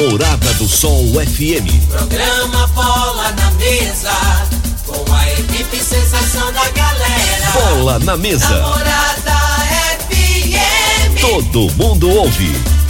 Namorada do Sol FM. Programa Bola na Mesa, com a equipe sensação da galera. Bola na Mesa. Namorada FM. Todo mundo ouve.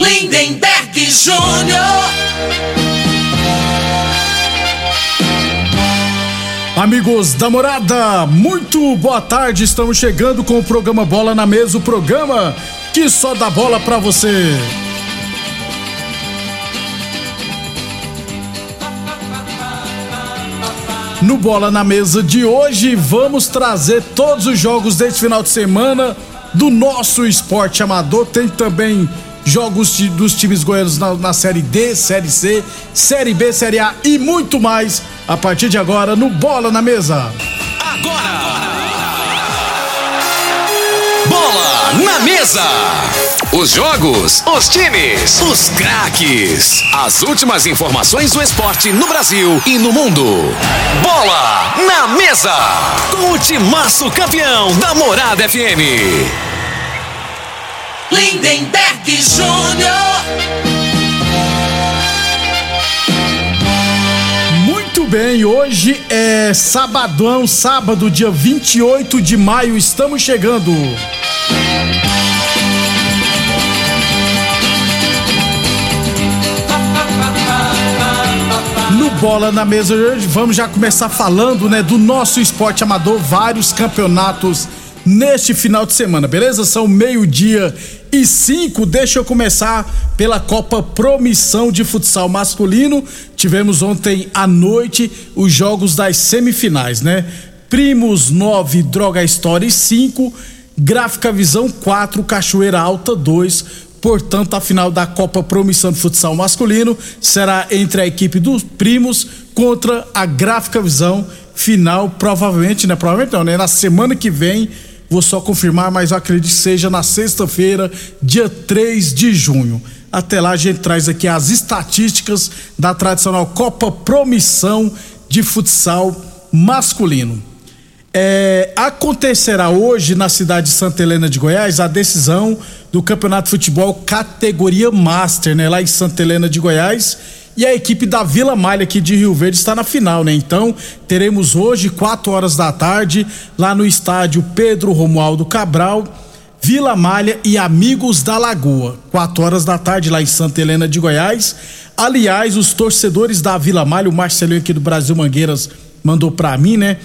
Lindenberg Júnior. Amigos da morada, muito boa tarde. Estamos chegando com o programa Bola na Mesa o programa que só dá bola pra você. No Bola na Mesa de hoje, vamos trazer todos os jogos deste final de semana do nosso esporte amador. Tem também jogos dos times goianos na, na Série D, Série C, Série B, Série A e muito mais a partir de agora no Bola na Mesa. Bola na mesa. Os jogos, os times, os craques. As últimas informações do esporte no Brasil e no mundo. Bola na mesa. Com o timaço campeão da Morada FM. Lindenberg Júnior. Muito bem, hoje é sabadão, sábado, dia 28 de maio, estamos chegando. No Bola na Mesa hoje, vamos já começar falando, né, do nosso esporte amador, vários campeonatos neste final de semana, beleza? São meio-dia e cinco. Deixa eu começar pela Copa Promissão de Futsal Masculino. Tivemos ontem à noite os jogos das semifinais, né? Primos 9, Droga Story 5, Gráfica Visão 4, Cachoeira Alta 2. Portanto, a final da Copa Promissão de Futsal Masculino será entre a equipe dos primos contra a Gráfica Visão. Final, provavelmente, né? Provavelmente não, né? Na semana que vem, vou só confirmar, mas acredito que seja na sexta-feira, dia 3 de junho. Até lá, a gente traz aqui as estatísticas da tradicional Copa Promissão de Futsal Masculino. É, acontecerá hoje na cidade de Santa Helena de Goiás a decisão do Campeonato de Futebol categoria Master, né? Lá em Santa Helena de Goiás. E a equipe da Vila Malha aqui de Rio Verde está na final, né? Então, teremos hoje, 4 horas da tarde, lá no estádio Pedro Romualdo Cabral, Vila Malha e Amigos da Lagoa. 4 horas da tarde, lá em Santa Helena de Goiás. Aliás, os torcedores da Vila Malha, o Marcelinho aqui do Brasil Mangueiras mandou pra mim, né?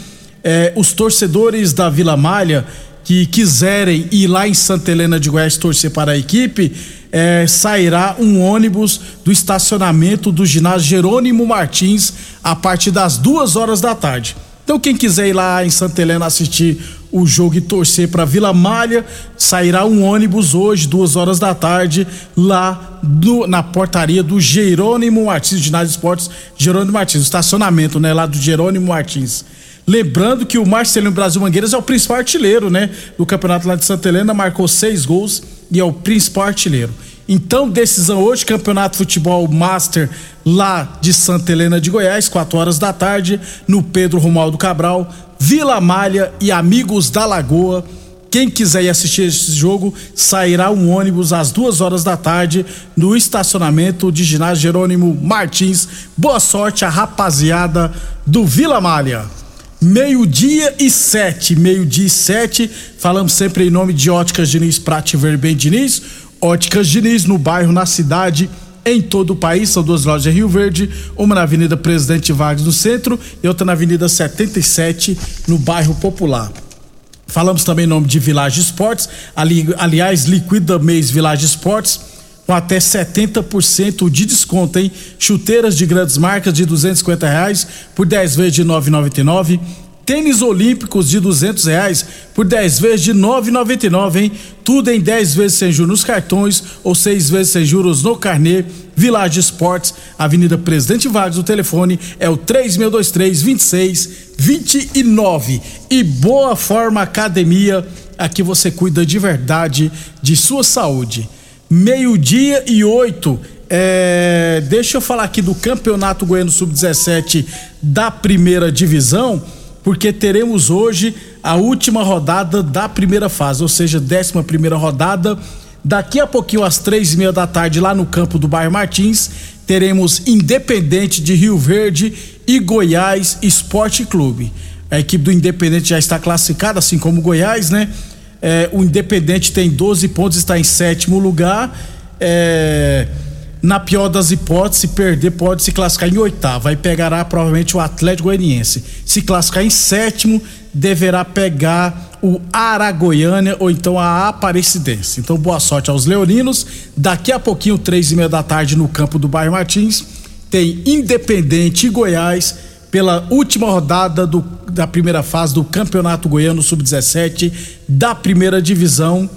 É, os torcedores da Vila Malha que quiserem ir lá em Santa Helena de Goiás torcer para a equipe, é, sairá um ônibus do estacionamento do ginásio Jerônimo Martins a partir das duas horas da tarde. Então, quem quiser ir lá em Santa Helena assistir o jogo e torcer para Vila Malha, sairá um ônibus hoje, duas horas da tarde, lá no- na portaria do Jerônimo Martins, ginásio esportes Jerônimo Martins, o estacionamento, né, lá do Jerônimo Martins. Lembrando que o Marcelinho Brasil Mangueiras é o principal artilheiro, né? Do campeonato lá de Santa Helena, marcou seis gols e é o principal artilheiro. Então, decisão hoje, Campeonato Futebol Master lá de Santa Helena de Goiás, 4 horas da tarde, no Pedro Romualdo Cabral, Vila Malha e Amigos da Lagoa. Quem quiser ir assistir esse jogo, sairá um ônibus às duas horas da tarde no estacionamento de ginásio Jerônimo Martins. Boa sorte a rapaziada do Vila Malha. Meio-dia e sete, meio-dia e sete, falamos sempre em nome de Óticas Diniz, Prate Ver Bem Diniz, Óticas Diniz no bairro, na cidade, em todo o país, são duas lojas em Rio Verde, uma na Avenida Presidente Vargas no centro e outra na Avenida 77 no bairro Popular. Falamos também em nome de Village Esportes. Ali, aliás, liquida mês Village Esportes com até 70% de desconto, hein? Chuteiras de grandes marcas de 250 reais por 10 vezes de 9,99. Tênis olímpicos de 200 reais por 10 vezes de 9,99, hein? Tudo em 10 vezes sem juros nos cartões ou 6 vezes sem juros no carnê. Village Esportes, Avenida Presidente Vargas, o telefone é o 3623 2629. E Boa Forma Academia, aqui você cuida de verdade de sua saúde. Meio-dia e oito. É, deixa eu falar aqui do Campeonato Goiano Sub-17 da primeira divisão, porque teremos hoje a última rodada da primeira fase, ou seja, décima primeira rodada. Daqui a pouquinho, às três e meia da tarde, lá no campo do bairro Martins, teremos Independente de Rio Verde e Goiás Esporte Clube. A equipe do Independente já está classificada, assim como Goiás, né? É, o Independente tem 12 pontos, está em sétimo lugar. É, na pior das hipóteses, se perder, pode se classificar em oitavo. Aí pegará provavelmente o Atlético Goianiense. Se classificar em sétimo, deverá pegar o Aragoiânia ou então a Aparecidense. Então, boa sorte aos leoninos. Daqui a pouquinho, três e meia da tarde, no campo do bairro Martins, tem Independente e Goiás pela última rodada do, da primeira fase do Campeonato Goiano Sub-17 da primeira divisão.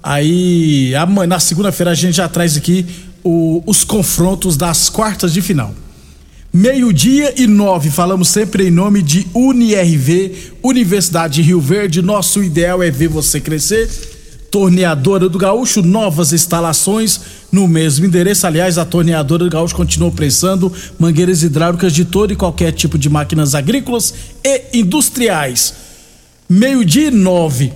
Aí, amanhã, na segunda-feira, a gente já traz aqui o, os confrontos das quartas de final. Meio-dia e nove, falamos sempre em nome de UniRV, Universidade de Rio Verde. Nosso ideal é ver você crescer. Torneadora do Gaúcho, novas instalações no mesmo endereço. Aliás, a Torneadora do Gaúcho continua prestando mangueiras hidráulicas de todo e qualquer tipo de máquinas agrícolas e industriais. Meio-dia e nove.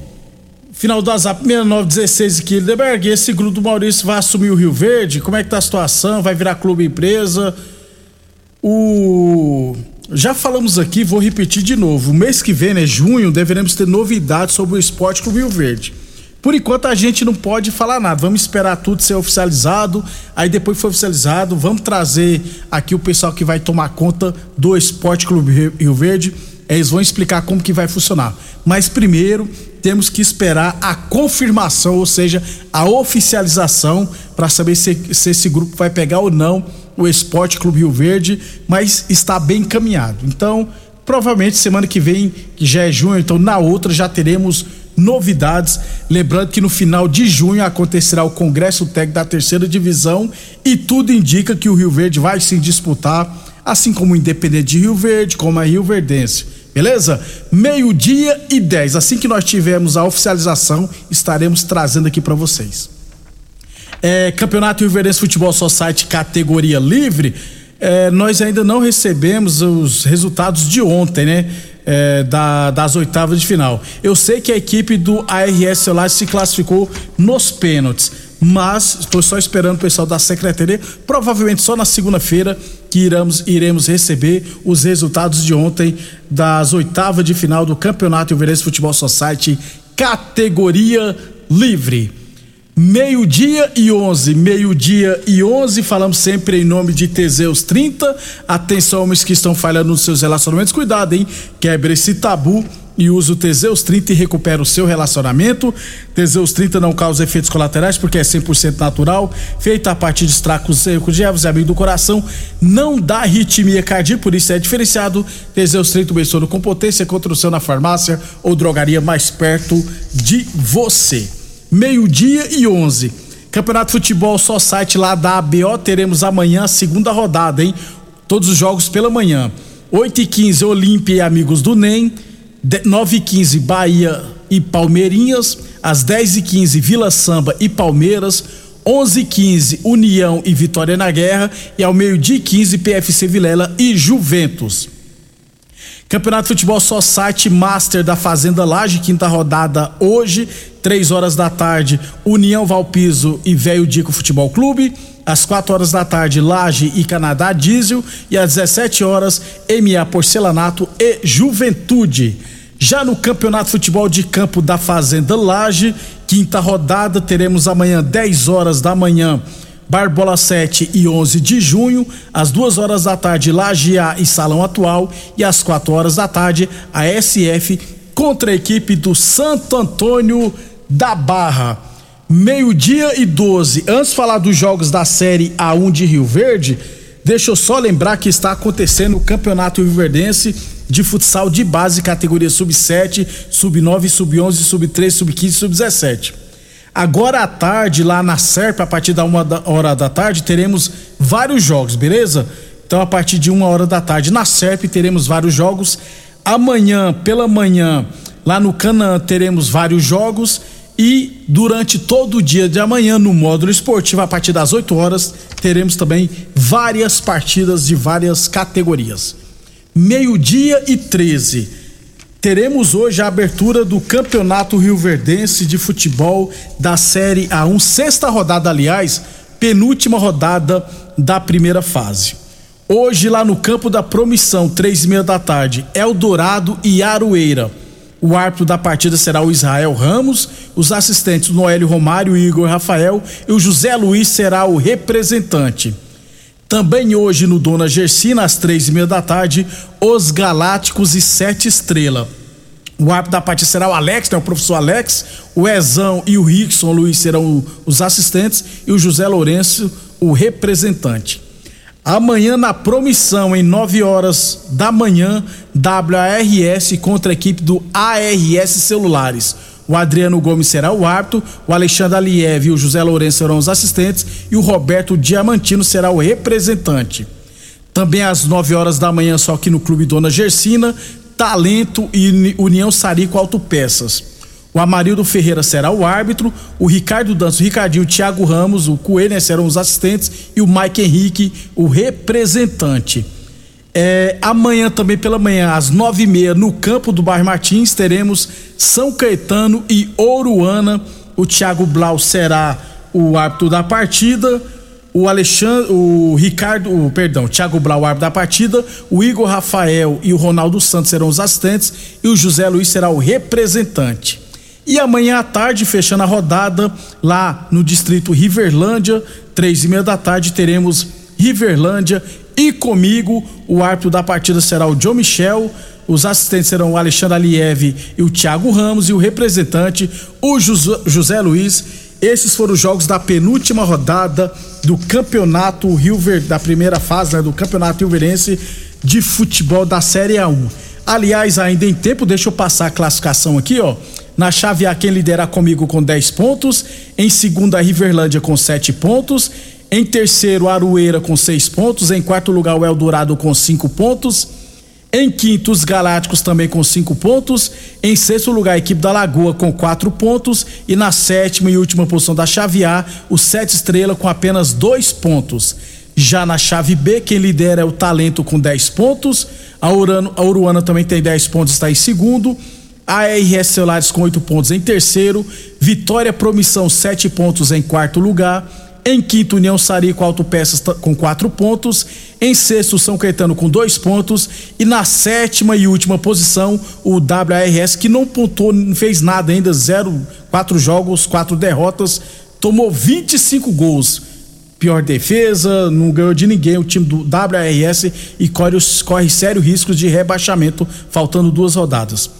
Final do WhatsApp 6916 aqui, Lindeberg. Esse grupo do Maurício vai assumir o Rio Verde? Como é que tá a situação? Vai virar clube empresa? O já falamos aqui, vou repetir de novo. O mês que vem, né, junho, deveremos ter novidades sobre o Esporte Clube Rio Verde. Por enquanto a gente não pode falar nada. Vamos esperar tudo ser oficializado. Aí depois for oficializado, vamos trazer aqui o pessoal que vai tomar conta do Esporte Clube Rio Verde. Eles vão explicar como que vai funcionar. Mas primeiro temos que esperar a confirmação, ou seja, a oficialização para saber se, se esse grupo vai pegar ou não o Esporte Clube Rio Verde, mas está bem encaminhado. Então, provavelmente semana que vem, que já é junho, então na outra já teremos novidades. Lembrando que no final de junho acontecerá o Congresso Técnico da terceira divisão e tudo indica que o Rio Verde vai se disputar, assim como o Independente de Rio Verde, como a Rio Verdense. Beleza? Meio-dia e 10. Assim que nós tivermos a oficialização, estaremos trazendo aqui para vocês. É, Campeonato Rio Verdense Futebol Society categoria livre. É, nós ainda não recebemos os resultados de ontem, né? é, da, das oitavas de final. Eu sei que a equipe do ARS Celular se classificou nos pênaltis, mas estou só esperando o pessoal da secretaria, provavelmente só na segunda-feira que iremos, iremos receber os resultados de ontem das oitavas de final do Campeonato Ilverense Futebol Society categoria livre. Meio-dia e 11, meio-dia e 11, falamos sempre em nome de Teseus 30. Atenção, homens que estão falhando nos seus relacionamentos, cuidado, hein? Quebre esse tabu e use o Teseus 30 e recupera o seu relacionamento. Teseus 30 não causa efeitos colaterais porque é 100% natural, feita a partir de extractos secos de ervas e amigo do coração, não dá arritmia cardíaca, por isso é diferenciado. Teseus 30, o com potência, construção na farmácia ou drogaria mais perto de você meio-dia e 11. Campeonato de Futebol só site lá da ABO, teremos amanhã a segunda rodada, hein? Todos os jogos pela manhã. 8 e 15 Olímpia e Amigos do NEM. 9 e 15 Bahia e Palmeirinhas. Às 10 e 15 Vila Samba e Palmeiras. 11 e 15 União e Vitória na Guerra. E ao meio-dia 15 PFC Vilela e Juventus. Campeonato de Futebol só site Master da Fazenda Laje, quinta rodada hoje, três horas da tarde, União Valpiso e Velho Dico Futebol Clube. Às 4 horas da tarde, Laje e Canadá Diesel. E às 17 horas, MA Porcelanato e Juventude. Já no Campeonato de Futebol de Campo da Fazenda Laje, quinta rodada, teremos amanhã, 10 horas da manhã. Barbola 7 e 11 de junho, às duas horas da tarde, Lajear e Salão Atual, e às 4 horas da tarde, a SF contra a equipe do Santo Antônio da Barra. Meio-dia e 12. Antes de falar dos jogos da Série A1 de Rio Verde, deixa eu só lembrar que está acontecendo o Campeonato Rio Verdense de futsal de base, categoria sub-7, sub-9, sub-11, sub-13, sub-15 sub-17. Agora à tarde, lá na SERP, a partir da uma hora da tarde, teremos vários jogos, beleza? Então, a partir de uma hora da tarde, na SERP, teremos vários jogos. Amanhã, pela manhã, lá no Canaã, teremos vários jogos. E durante todo o dia de amanhã, no módulo esportivo, a partir das 8 horas, teremos também várias partidas de várias categorias. Meio-dia e 13 Teremos hoje a abertura do Campeonato Rio Verdense de Futebol da Série A1, sexta rodada, aliás, penúltima rodada da primeira fase. Hoje, lá no campo da Promissão, três e meia da tarde, Eldorado e Aroeira. O árbitro da partida será o Israel Ramos, os assistentes Noélio Romário Igor Rafael e o José Luiz será o representante. Também hoje no Dona Gersina, às três e meia da tarde, os Galácticos e Sete Estrela. O árbitro da partida será o Alex, né, o professor Alex, o Ezão e o Rickson Luiz serão os assistentes e o José Lourenço, o representante. Amanhã na promissão, em 9 horas da manhã, WARS contra a equipe do ARS Celulares. O Adriano Gomes será o árbitro, o Alexandre Aliev e o José Lourenço serão os assistentes e o Roberto Diamantino será o representante. Também às 9 horas da manhã, só aqui no Clube Dona Gersina, Talento e União Sarico Autopeças. O Amarildo Ferreira será o árbitro, o Ricardo Danço, o Ricardinho, o Thiago Ramos, o Coelho serão os assistentes e o Mike Henrique, o representante. É, amanhã também pela manhã, às nove e meia, no campo do Bairro Martins, teremos São Caetano e Oruana. O Thiago Blau será o árbitro da partida. O Alexandre, o Ricardo, o, perdão, o Thiago Blau, o árbitro da partida. O Igor Rafael e o Ronaldo Santos serão os assistentes. E o José Luiz será o representante. E amanhã à tarde, fechando a rodada, lá no distrito Riverlândia, três e meia da tarde, teremos Riverlândia e comigo, o árbitro da partida será o Joe Michel, os assistentes serão o Alexandre Aliev e o Thiago Ramos, e o representante, o José Luiz. Esses foram os jogos da penúltima rodada do Campeonato Rio Verde, da primeira fase né, do Campeonato Rio Verdense de Futebol da Série A1. Aliás, ainda em tempo, deixa eu passar a classificação aqui, ó. Na chave A, quem lidera comigo com 10 pontos. Em segunda, a Riverlândia com 7 pontos. Em terceiro, Arueira com seis pontos. Em quarto lugar, o Eldorado com cinco pontos. Em quinto, os Galácticos também com cinco pontos. Em sexto lugar, a equipe da Lagoa com quatro pontos. E na sétima e última posição da chave A, o Sete Estrela com apenas dois pontos. Já na chave B, quem lidera é o Talento com 10 pontos. A, Urano, a Uruana também tem 10 pontos, está em segundo. A RS Celulares com 8 pontos em terceiro. Vitória Promissão, 7 pontos em quarto lugar. Em quinto, União Sarico Autopeças com quatro pontos. Em sexto, São Caetano com dois pontos. E na sétima e última posição, o WRS, que não pontuou, não fez nada ainda, zero, quatro jogos, quatro derrotas, tomou 25 gols. Pior defesa, não ganhou de ninguém o time do WRS e corre, corre sério risco de rebaixamento, faltando duas rodadas.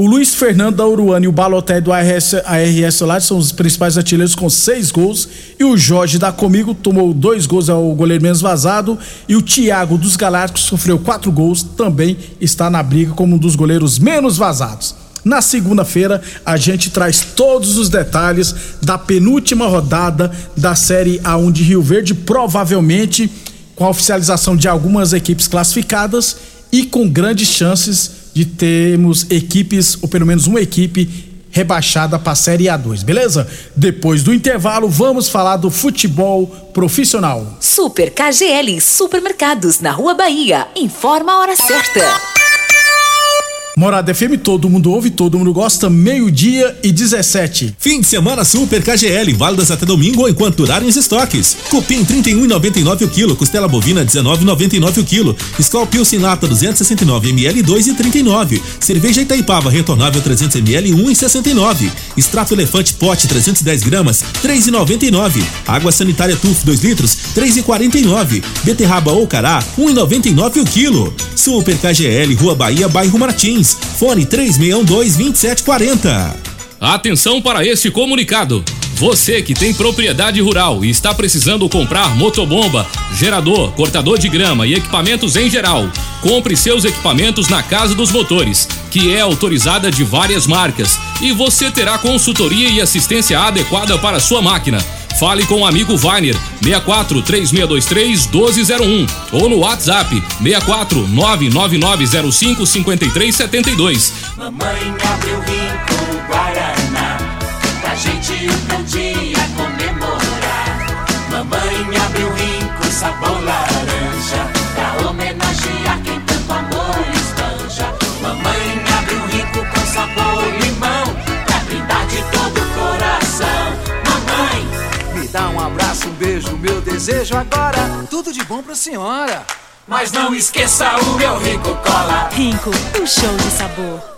O Luiz Fernando da Uruana e o Balotelli do ARS, ARS Solar são os principais artilheiros com seis gols. E o Jorge da Comigo tomou dois gols, é o goleiro menos vazado. E o Thiago dos Galácticos sofreu quatro gols, também está na briga como um dos goleiros menos vazados. Na segunda-feira, a gente traz todos os detalhes da penúltima rodada da Série A1 de Rio Verde, provavelmente com a oficialização de algumas equipes classificadas e com grandes chances de termos equipes, ou pelo menos uma equipe rebaixada para a Série A2, beleza? Depois do intervalo, vamos falar do futebol profissional. Super KGL Supermercados na Rua Bahia. Informa a hora certa. Morada FM, todo mundo ouve, todo mundo gosta, meio-dia e 17. Fim de semana Super KGL, válidas até domingo enquanto durarem os estoques. Cupim 31,99 o quilo, costela bovina 19,99 o quilo, Skol Pilsen Nata 269 ml 2,39. Cerveja Itaipava retornável 300 ml 1,69. Extrato Elefante Pote 310 gramas 3,99. Água sanitária Tuf 2 litros 3,49. Beterraba ou cará 1,99 o quilo. Super KGL, Rua Bahia, bairro Martins. Imóveis. Fone 3612-2740. Atenção para este comunicado. Você que tem propriedade rural e está precisando comprar motobomba, gerador, cortador de grama e equipamentos em geral, compre seus equipamentos na Casa dos Motores, que é autorizada de várias marcas, e você terá consultoria e assistência adequada para sua máquina. Fale com o amigo Vainer 64 3623 1201 ou no WhatsApp 64 99905 5372. Mamãe abriu rico Guaraná Pra gente um dia comemorar. Mamãe abriu rico sabor meu desejo agora. Tudo de bom pra senhora. Mas não esqueça o meu rico cola Rinco, um show de sabor.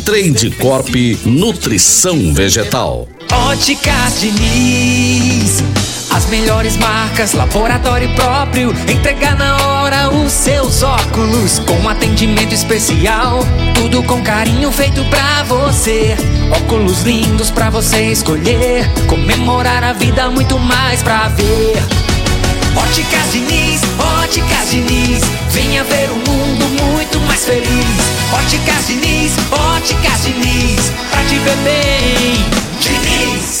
Trade Corp Nutrição Vegetal. Óticas Diniz. As melhores marcas, laboratório próprio. Entregar na hora os seus óculos. Com atendimento especial. Tudo com carinho feito pra você. Óculos lindos pra você escolher. Comemorar a vida, muito mais pra ver. Óticas Diniz, Óticas Diniz. Venha ver um mundo muito mais feliz. Óticas Diniz, Óticas Diniz. Pra te ver bem, Diniz.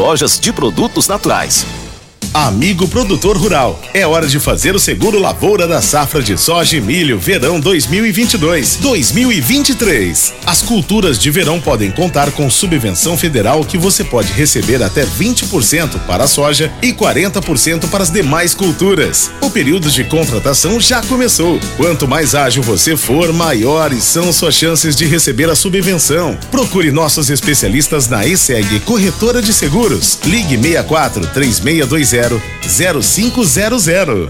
de produtos naturais. Amigo produtor rural, é hora de fazer o seguro lavoura da safra de soja e milho verão 2022-2023. As culturas de verão podem contar com subvenção federal que você pode receber até 20% para a soja e 40% para as demais culturas. O período de contratação já começou. Quanto mais ágil você for, maiores são suas chances de receber a subvenção. Procure nossos especialistas na ESEG Corretora de Seguros. Ligue 64 3620 0500.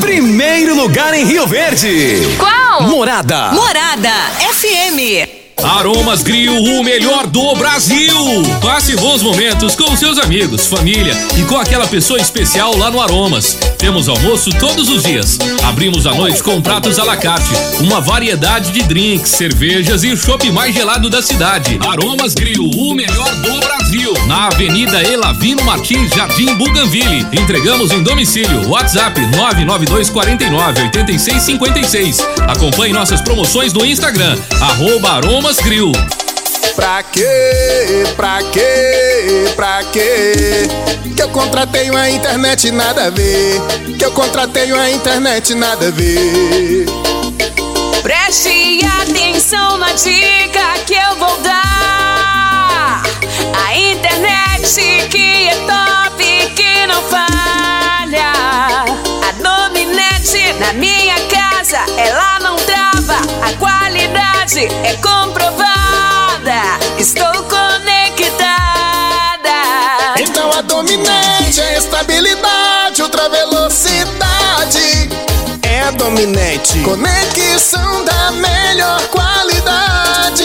Primeiro lugar em Rio Verde. Qual? Morada. Morada FM. Aromas Grill, o melhor do Brasil. Passe bons momentos com seus amigos, família e com aquela pessoa especial lá no Aromas. Temos almoço todos os dias. Abrimos à noite com pratos à la carte, uma variedade de drinks, cervejas e o chopp mais gelado da cidade. Aromas Grill, o melhor do Brasil. Na Avenida Elavino Martins, Jardim Buganville. Entregamos em domicílio. WhatsApp 992 49 86 56. Acompanhe nossas promoções no Instagram, arroba Aromas Grill. Pra quê? Pra quê? Pra quê? Que eu contratei uma internet nada a ver. Que eu contratei uma internet nada a ver. Preste atenção na dica que eu vou dar. A internet que é top, que não falha. A dominante na minha casa, ela não trava. A qualidade é comprovada. Estou conectada. Então a dominante é estabilidade, ultra velocidade. É a dominante. Conexão da melhor qualidade.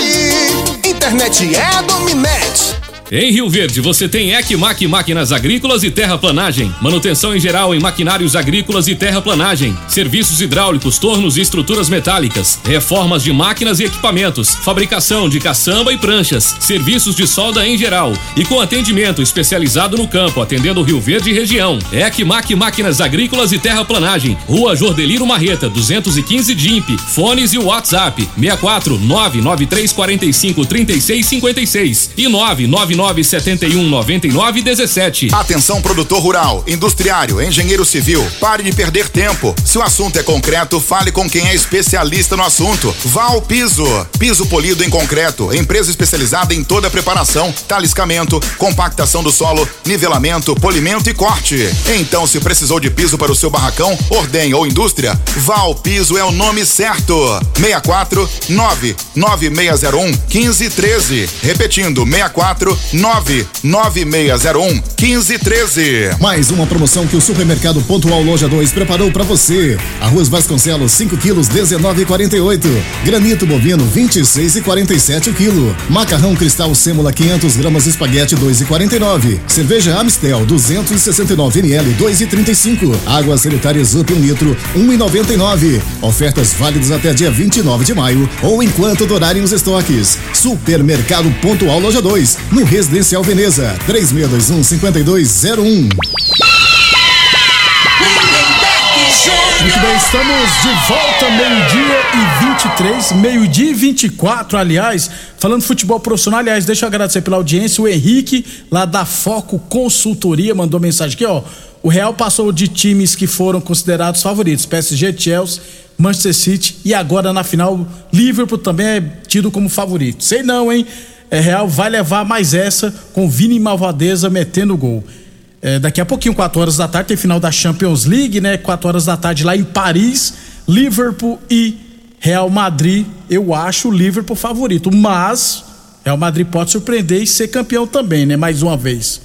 Internet é a dominante. Em Rio Verde, você tem Ecmac Máquinas Agrícolas e Terraplanagem. Manutenção em geral em maquinários agrícolas e terraplanagem. Serviços hidráulicos, tornos e estruturas metálicas. Reformas de máquinas e equipamentos. Fabricação de caçamba e pranchas. Serviços de solda em geral. E com atendimento especializado no campo, atendendo Rio Verde e região. Ecmac Máquinas Agrícolas e Terraplanagem. Rua Jordeliro Marreta, 215 DIMP. Fones e WhatsApp: 64 993 45 36 56 e 999 971 99 17. Atenção produtor rural, industriário, engenheiro civil, pare de perder tempo. Se o assunto é concreto, fale com quem é especialista no assunto. Vá ao Piso. Piso polido em concreto, empresa especializada em toda a preparação, taliscamento, compactação do solo, nivelamento, polimento e corte. Então, se precisou de piso para o seu barracão, ordem ou indústria, vá ao Piso é o nome certo. 64 99601 1513. Repetindo, 64 99601 1513. Mais uma promoção que o Supermercado Pontual Loja 2 preparou para você. Arroz Vasconcelos 5 quilos 19,48. Granito bovino 26,47 o quilo. Macarrão Cristal Sêmula 500 gramas espaguete 2,49. Cerveja Amistel 269 ml 2,35. Água sanitária Zup 1 litro 1,99. Ofertas válidas até dia 29 de maio ou enquanto durarem os estoques. Supermercado Pontual Loja 2 no Residencial Veneza, 3621 5201. Muito bem, estamos de volta, meio-dia e 23, meio-dia e 24, aliás, falando futebol profissional, aliás, deixa eu agradecer pela audiência, o Henrique, lá da Foco Consultoria, mandou mensagem aqui, ó, o Real passou de times que foram considerados favoritos, PSG, Chelsea, Manchester City e agora na final, Liverpool também é tido como favorito, sei não, hein, é, Real vai levar mais essa com Vini Malvadeza metendo gol. É, daqui a pouquinho, 4 horas da tarde, tem final da Champions League, né? 4 horas da tarde lá em Paris, Liverpool e Real Madrid. Eu acho o Liverpool favorito, mas Real Madrid pode surpreender e ser campeão também, né? Mais uma vez.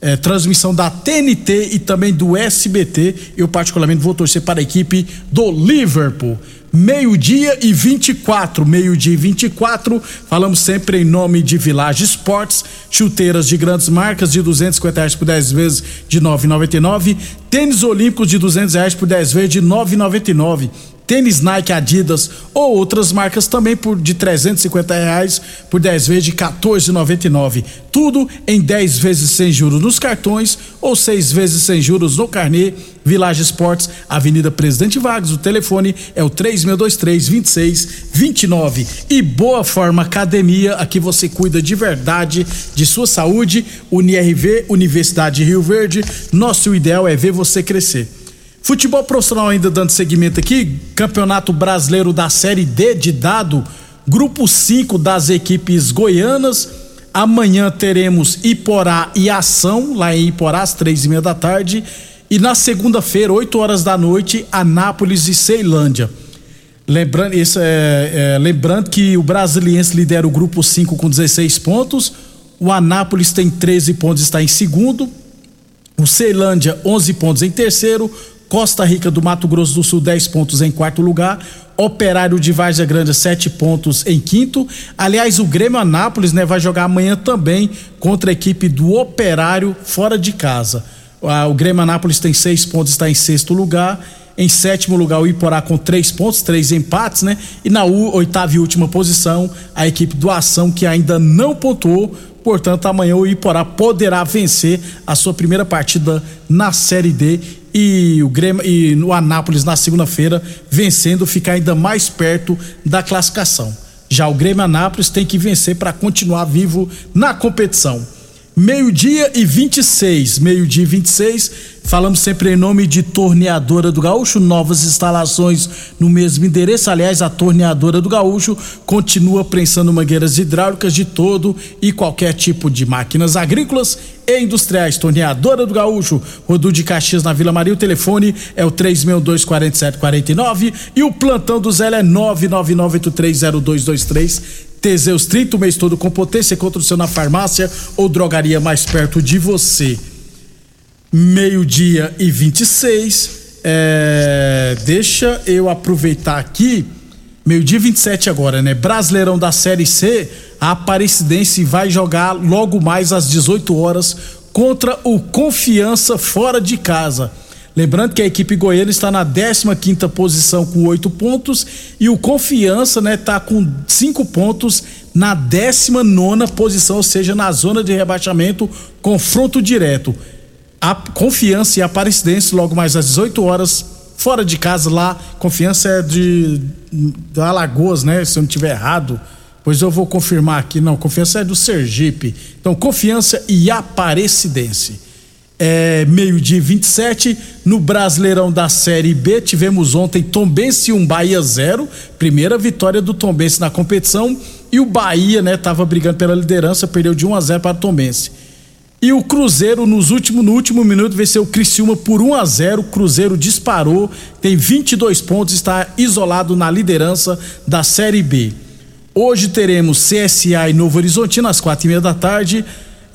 É, transmissão da TNT e também do SBT. Eu, particularmente, vou torcer para a equipe do Liverpool. Meio-dia e 24, meio-dia e 24. Falamos sempre em nome de Village Esportes, chuteiras de grandes marcas de 250 reais por 10 vezes de 9,99. Tênis olímpicos de 200 reais por 10 vezes de 9,99 tênis Nike, Adidas ou outras marcas também por de 350 reais por 10 vezes de 14,99. Tudo em 10 vezes sem juros nos cartões ou 6 vezes sem juros no carnê. Village Esportes, Avenida Presidente Vargas. O telefone é o 3623 2629. E Boa Forma Academia, aqui você cuida de verdade de sua saúde. UniRV, Universidade de Rio Verde. Nosso ideal é ver você crescer. Futebol profissional ainda dando seguimento aqui, Campeonato Brasileiro da Série D de dado, grupo 5 das equipes goianas. Amanhã teremos Iporá e Ação, lá em Iporá, às três e meia da tarde. E na segunda-feira, 8 horas da noite, Anápolis e Ceilândia. Lembrando, isso é, é, lembrando que o Brasiliense lidera o grupo 5 com 16 pontos. O Anápolis tem 13 pontos, está em segundo. O Ceilândia, 11 pontos em terceiro. Costa Rica do Mato Grosso do Sul, 10 pontos em quarto lugar. Operário de Várzea Grande, 7 pontos em quinto. Aliás, o Grêmio Anápolis né, vai jogar amanhã também contra a equipe do Operário fora de casa. Ah, o Grêmio Anápolis tem seis pontos, está em sexto lugar. Em sétimo lugar, o Iporá com três pontos, três empates, né? E na oitava e última posição, a equipe do Ação, que ainda não pontuou. Portanto, amanhã o Iporá poderá vencer a sua primeira partida na Série D e o Grêmio e no Anápolis na segunda-feira vencendo ficar ainda mais perto da classificação. Já o Grêmio Anápolis tem que vencer para continuar vivo na competição. Meio-dia e 26, meio-dia e 26, falamos sempre em nome de Torneadora do Gaúcho, novas instalações no mesmo endereço. Aliás, a Torneadora do Gaúcho continua prensando mangueiras hidráulicas de todo e qualquer tipo de máquinas agrícolas e industriais. Torneadora do Gaúcho, Rodu de Caxias na Vila Maria. O telefone é o 3624749 e o plantão do Zé é 999830223. Teseus 30 o mês todo com potência contra o seu na farmácia ou drogaria mais perto de você. Meio-dia e 26. É, deixa eu aproveitar aqui. Meio-dia 27 agora, né? Brasileirão da Série C. a Aparecidense vai jogar logo mais às 18 horas contra o Confiança fora de casa. Lembrando que a equipe goiana está na 15ª posição com oito pontos e o Confiança, né, tá com cinco pontos na 19 posição, ou seja, na zona de rebaixamento, confronto direto. A Confiança e a Aparecidense logo mais às 18 horas fora de casa lá. Confiança é de, Alagoas, né? Se eu não tiver errado. Pois eu vou confirmar aqui, não, confiança é do Sergipe. Então, confiança e Aparecidense. É, meio-dia 27, no Brasileirão da Série B, tivemos ontem Tombense 1, Bahia 0, primeira vitória do Tombense na competição, e o Bahia, né, tava brigando pela liderança, perdeu de 1 a 0 para o Tombense. E o Cruzeiro, nos último, no último minuto, venceu o Criciúma por 1 a 0 O Cruzeiro disparou, tem 22 pontos, está isolado na liderança da Série B. Hoje teremos CSA e Novo Horizontino às quatro e meia da tarde,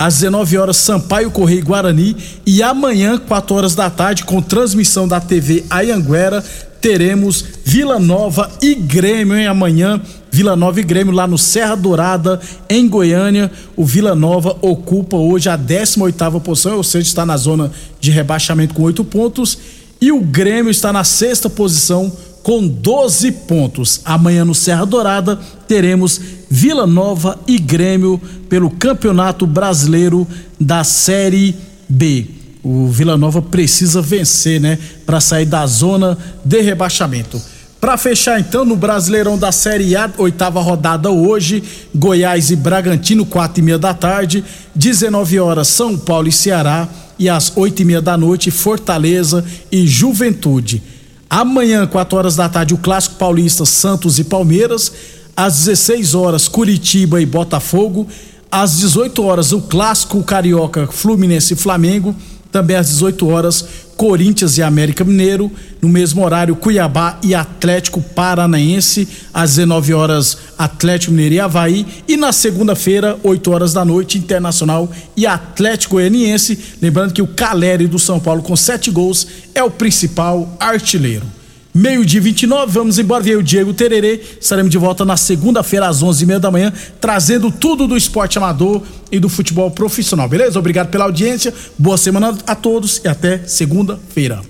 às 19 horas Sampaio Correio Guarani e amanhã, 4 horas da tarde, com transmissão da TV Ayanguera, teremos Vila Nova e Grêmio, hein? Amanhã, Vila Nova e Grêmio lá no Serra Dourada, em Goiânia. O Vila Nova ocupa hoje a 18ª posição, ou seja, está na zona de rebaixamento com oito pontos. E o Grêmio está na sexta posição com 12 pontos. Amanhã no Serra Dourada teremos Vila Nova e Grêmio pelo Campeonato Brasileiro da Série B. O Vila Nova precisa vencer, né, para sair da zona de rebaixamento. Para fechar então no Brasileirão da Série A, oitava rodada hoje, Goiás e Bragantino, quatro e meia da tarde, 19 horas São Paulo e Ceará e às oito e meia da noite Fortaleza e Juventude. Amanhã, 4 horas da tarde, o Clássico Paulista Santos e Palmeiras. Às 16 horas, Curitiba e Botafogo. Às 18 horas, o Clássico Carioca Fluminense e Flamengo. Também às 18 horas, Corinthians e América Mineiro. No mesmo horário, Cuiabá e Atlético Paranaense. Às 19 horas, Atlético Mineiro e Havaí. E na segunda-feira, 8 horas da noite, Internacional e Atlético Goianiense. Lembrando que o Caleri do São Paulo, com sete gols, é o principal artilheiro. Meio-dia 29, vamos embora. O Diego Tererê. Estaremos de volta na segunda-feira, às 11h30 da manhã, trazendo tudo do esporte amador e do futebol profissional, beleza? Obrigado pela audiência, boa semana a todos e até segunda-feira.